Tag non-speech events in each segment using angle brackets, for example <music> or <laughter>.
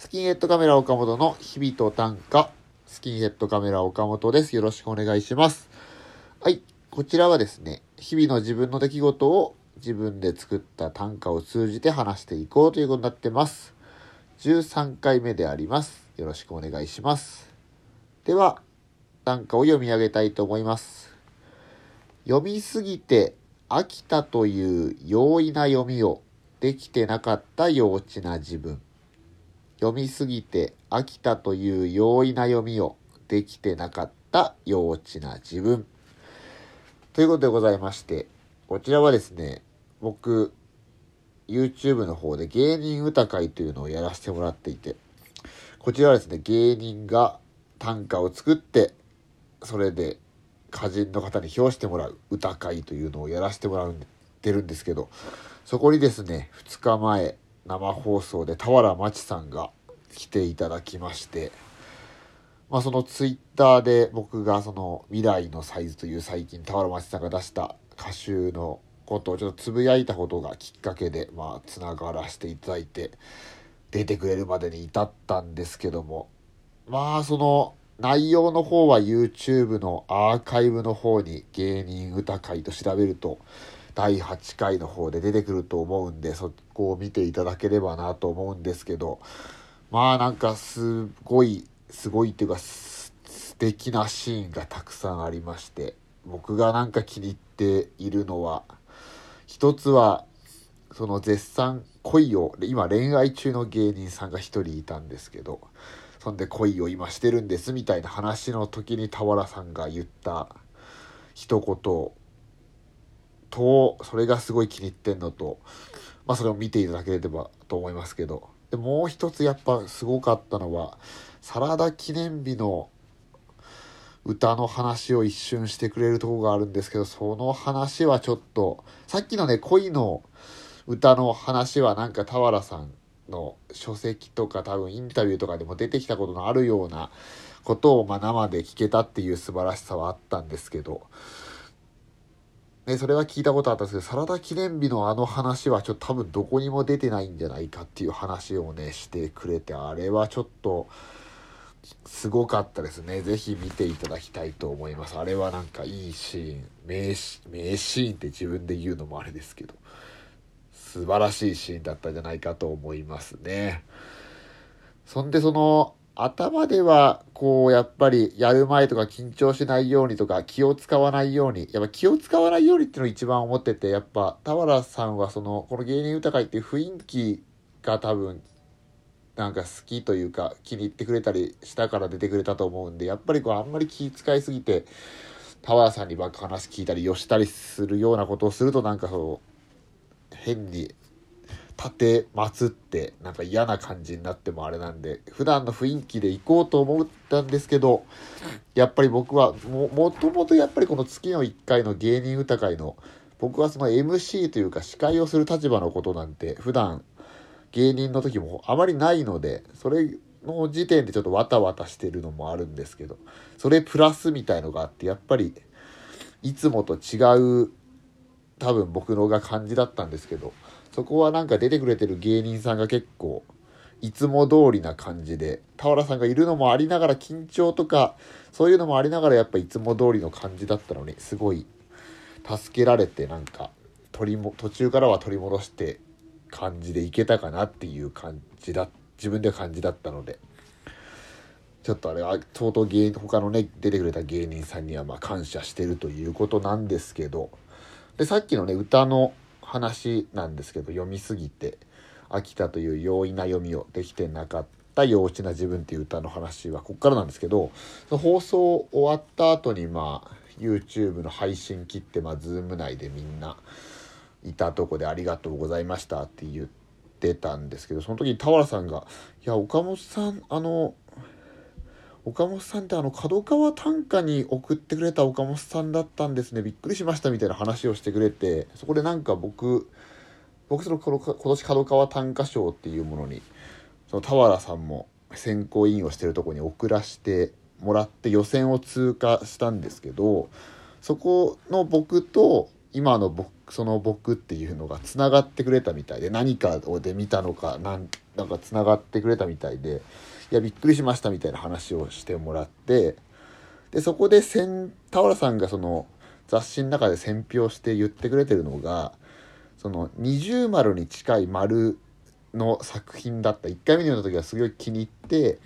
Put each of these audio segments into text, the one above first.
スキンヘッドカメラ岡本の日々と短歌。スキンヘッドカメラ岡本です。よろしくお願いします。はい。こちらはですね、日々の自分の出来事を自分で作った短歌を通じて話していこうということになってます。13回目であります。よろしくお願いします。では、短歌を読み上げたいと思います。読みすぎて飽きたという容易な読みをできてなかった幼稚な自分。読みすぎて飽きたという容易な読みをできてなかった幼稚な自分。ということでございまして、こちらはですね、僕、YouTube の方で芸人歌会というのをやらせてもらっていて、こちらはですね、芸人が短歌を作って、それで歌人の方に評してもらう歌会というのをやらせてもらってるんですけど、そこにですね、2日前、生放送で俵真知さんが来ていただきまして、まあそのツイッターで僕がその未来のサイズという最近俵真知さんが出した歌集のことをちょっとつぶやいたことがきっかけで、まあつながらせていただいて、出てくれるまでに至ったんですけども、まあその内容の方は YouTube のアーカイブの方に芸人歌会と調べると第8回の方で出てくると思うんでそこを見ていただければなと思うんですけどまあなんかすごいすごいっていうか素敵なシーンがたくさんありまして僕がなんか気に入っているのは一つはその絶賛恋を今恋愛中の芸人さんが一人いたんですけどそんで恋を今してるんですみたいな話の時に俵さんが言った一言とそれがすごい気に入ってんのとまあそれを見ていただければと思いますけど。でもう一つやっぱすごかったのはサラダ記念日の歌の話を一瞬してくれるとこがあるんですけどその話はちょっとさっきのね恋の歌の話はなんか俵さんの書籍とか多分インタビューとかでも出てきたことのあるようなことをま生で聞けたっていう素晴らしさはあったんですけど、ね、それは聞いたことあったんですけどサラダ記念日のあの話はちょっと多分どこにも出てないんじゃないかっていう話をねしてくれてあれはちょっとすごかったですね。ぜひ見ていただきたいと思います。あれはなんかいいシーン。名シ名シーンって自分で言うのもあれですけど素晴らしいシーンだったんじゃないかと思いますね。そんでその頭ではこうやっぱりやる前とか緊張しないようにとか気を使わないようにやっぱ気を使わないようにっていうのを一番思っててやっぱ俵さんはそのこの芸人歌会っていう雰囲気が多分なんか好きというか気に入ってくれたりしたから出てくれたと思うんでやっぱりこうあんまり気使いすぎて俵さんにばっか話聞いたりよしたりするようなことをするとなんかそう変に立てまつってなんか嫌な感じになってもあれなんで普段の雰囲気で行こうと思ったんですけどやっぱり僕はももともとやっぱりこの月の1回の芸人歌会の僕はその MC というか司会をする立場のことなんて普段芸人の時もあまりないのでそれの時点でちょっとわたわたしてるのもあるんですけどそれプラスみたいのがあってやっぱりいつもと違う多分僕のが感じだったんですけどそこはなんか出てくれてる芸人さんが結構いつも通りな感じで俵さんがいるのもありながら緊張とかそういうのもありながらやっぱいつも通りの感じだったのにすごい助けられてなんか取りも途中からは取り戻して感じでいけたかなっていう感じだ自分では感じだったので。ちょっとあれは相当芸他のね出てくれた芸人さんにはま感謝してるということなんですけど。でさっきのね歌の話なんですけど読みすぎて飽きたという容易な読みをできてなかった幼稚な自分っていう歌の話はここからなんですけどその放送終わった後にまあ YouTube の配信切ってまあ Zoom 内でみんないたとこでありがとうございましたって言ってたんですけどその時に俵さんが「いや岡本さんあの岡本さんってあの角川短歌に送ってくれた岡本さんだったんですねびっくりしましたみたいな話をしてくれてそこでなんか僕僕そのこの今年角川短歌賞っていうものにその俵さんも選考委員をしてるとこに送らせてもらって予選を通過したんですけどそこの僕と今の僕その僕っていうのがつながってくれたみたいで何かで見たのかなんなんかつながってくれたみたいでいやびっくりしましたみたいな話をしてもらってでそこで田原さんがその雑誌の中で選評して言ってくれてるのがその二重丸に近い丸の作品だった1回目に読んだ時はすごい気に入って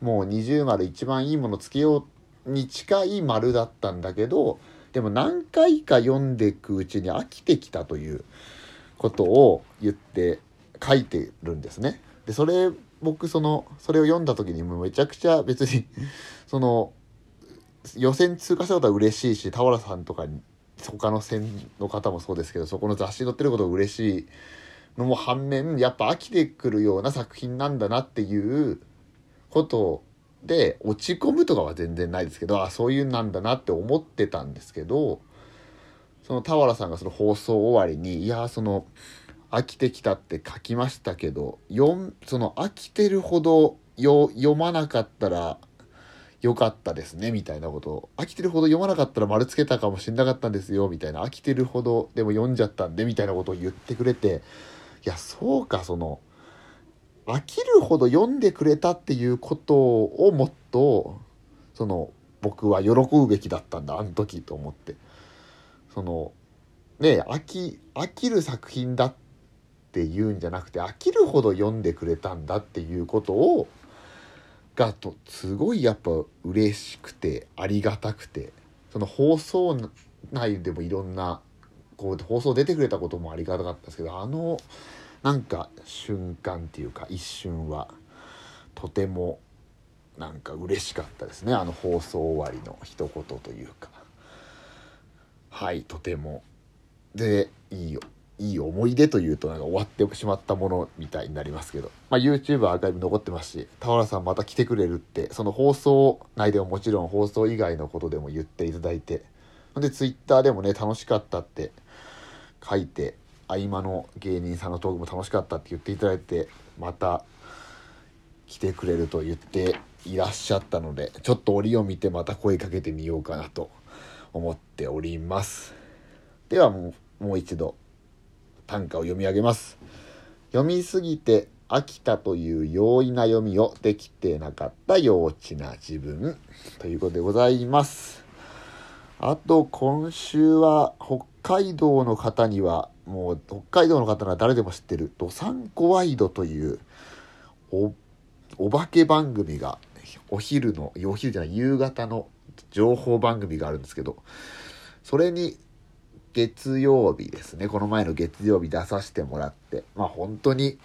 もう二重丸一番いいものつけように近い丸だったんだけどでも何回か読んでいくうちに飽きてきたということを言って書いてるんですね。でそれ僕そのそれを読んだ時にもめちゃくちゃ別に <laughs> その予選通過したことは嬉しいし田原さんとかに他の戦の方もそうですけどそこの雑誌に載ってることが嬉しいのも反面やっぱ飽きてくるような作品なんだなっていうことで落ち込むとかは全然ないですけどあそういうなんだなって思ってたんですけどその田原さんがその放送終わりにいやその飽きてきたって書きましたけどその飽きてるほど読まなかったら良かったですねみたいなこと。を飽きてるほど読まなかったら丸つけたかもしんなかったんですよみたいな。飽きてるほどでも読んじゃったんでみたいなことを言ってくれて。いやそうかその飽きるほど読んでくれたっていうことをもっとその僕は喜ぶべきだったんだあの時と思って。そのね飽き飽きる作品だっって言うんじゃなくて飽きるほど読んでくれたんだっていうことをがとすごいやっぱ嬉しくてありがたくてその放送内でもいろんなこう放送出てくれたこともありがたかったですけどあのなんか瞬間っていうか一瞬はとてもなんか嬉しかったですね。あの放送終わりの一言というか。はいとても。でいいよ。いい思い出というとなんか終わってしまったものみたいになりますけど、まあ、YouTube アーカイブ残ってますし田原さんまた来てくれるってその放送内でももちろん放送以外のことでも言っていただいて。で Twitter でもね楽しかったって書いて合間の芸人さんのトークも楽しかったって言っていただいてまた来てくれると言っていらっしゃったのでちょっと折を見てまた声かけてみようかなと思っております。ではもうもう一度。短歌を読み上げます。読みすぎて飽きたという容易な読みをできてなかった幼稚な自分。ということでございます。あと今週は北海道の方にはもう北海道の方なら誰でも知ってる「どさんこワイド」というおお化け番組がお昼のお昼じゃない夕方の情報番組があるんですけどそれに月曜日ですね。この前の月曜日出させてもらって。まあ本当に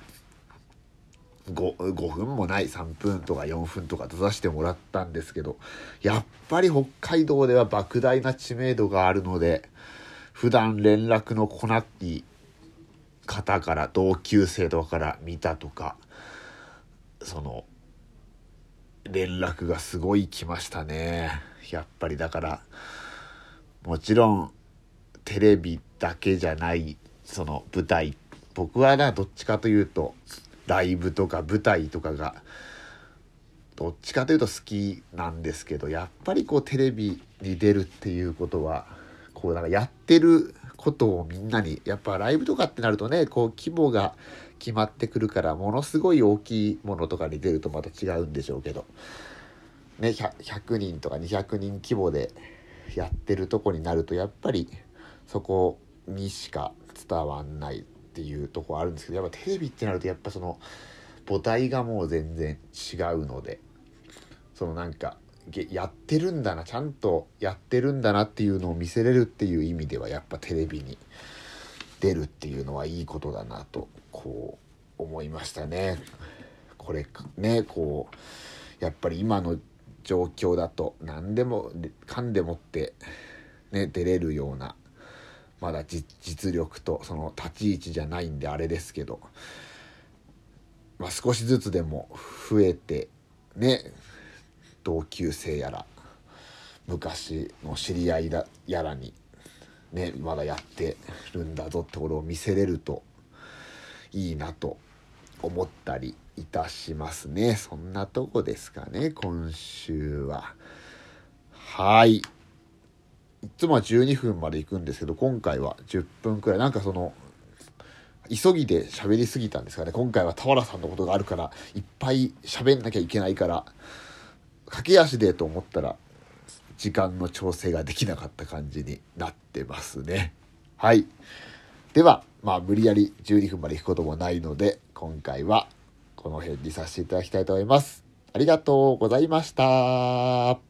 5, 5分もない3分とか4分とか出させてもらったんですけどやっぱり北海道では莫大な知名度があるので普段連絡の来ない方から同級生とかから見たとかその連絡がすごい来ましたね。やっぱりだからもちろんテレビだけじゃないその舞台。僕はなどっちかというとライブとか舞台とかがどっちかというと好きなんですけどやっぱりこうテレビに出るっていうことはこうなんかやってることをみんなにやっぱライブとかってなるとねこう規模が決まってくるからものすごい大きいものとかに出るとまた違うんでしょうけど、ね、100, 100人とか200人規模でやってるとこになるとやっぱりそこにしか伝わんないっていうとこあるんですけどやっぱテレビってなるとやっぱその母体がもう全然違うのでそのなんかやってるんだなちゃんとやってるんだなっていうのを見せれるっていう意味ではやっぱテレビに出るっていうのはいいことだなとこう思いましたね。これねこうやっぱり今の状況だと何でもかんでもって、ね、出れるようなまだ実力とその立ち位置じゃないんであれですけど、まあ、少しずつでも増えてね同級生やら昔の知り合いだやらにねまだやってるんだぞってことを見せれるといいなと思ったりいたしますね。そんなとこですかね今週は。はい。いつもは12分まで行くんですけど今回は10分くらい。なんかその急ぎで喋りすぎたんですかね。今回は俵さんのことがあるからいっぱい喋んなきゃいけないから駆け足でと思ったら時間の調整ができなかった感じになってますね。はい。ではまあ無理やり12分まで行くこともないので今回はこの辺にさせていただきたいと思います。ありがとうございました。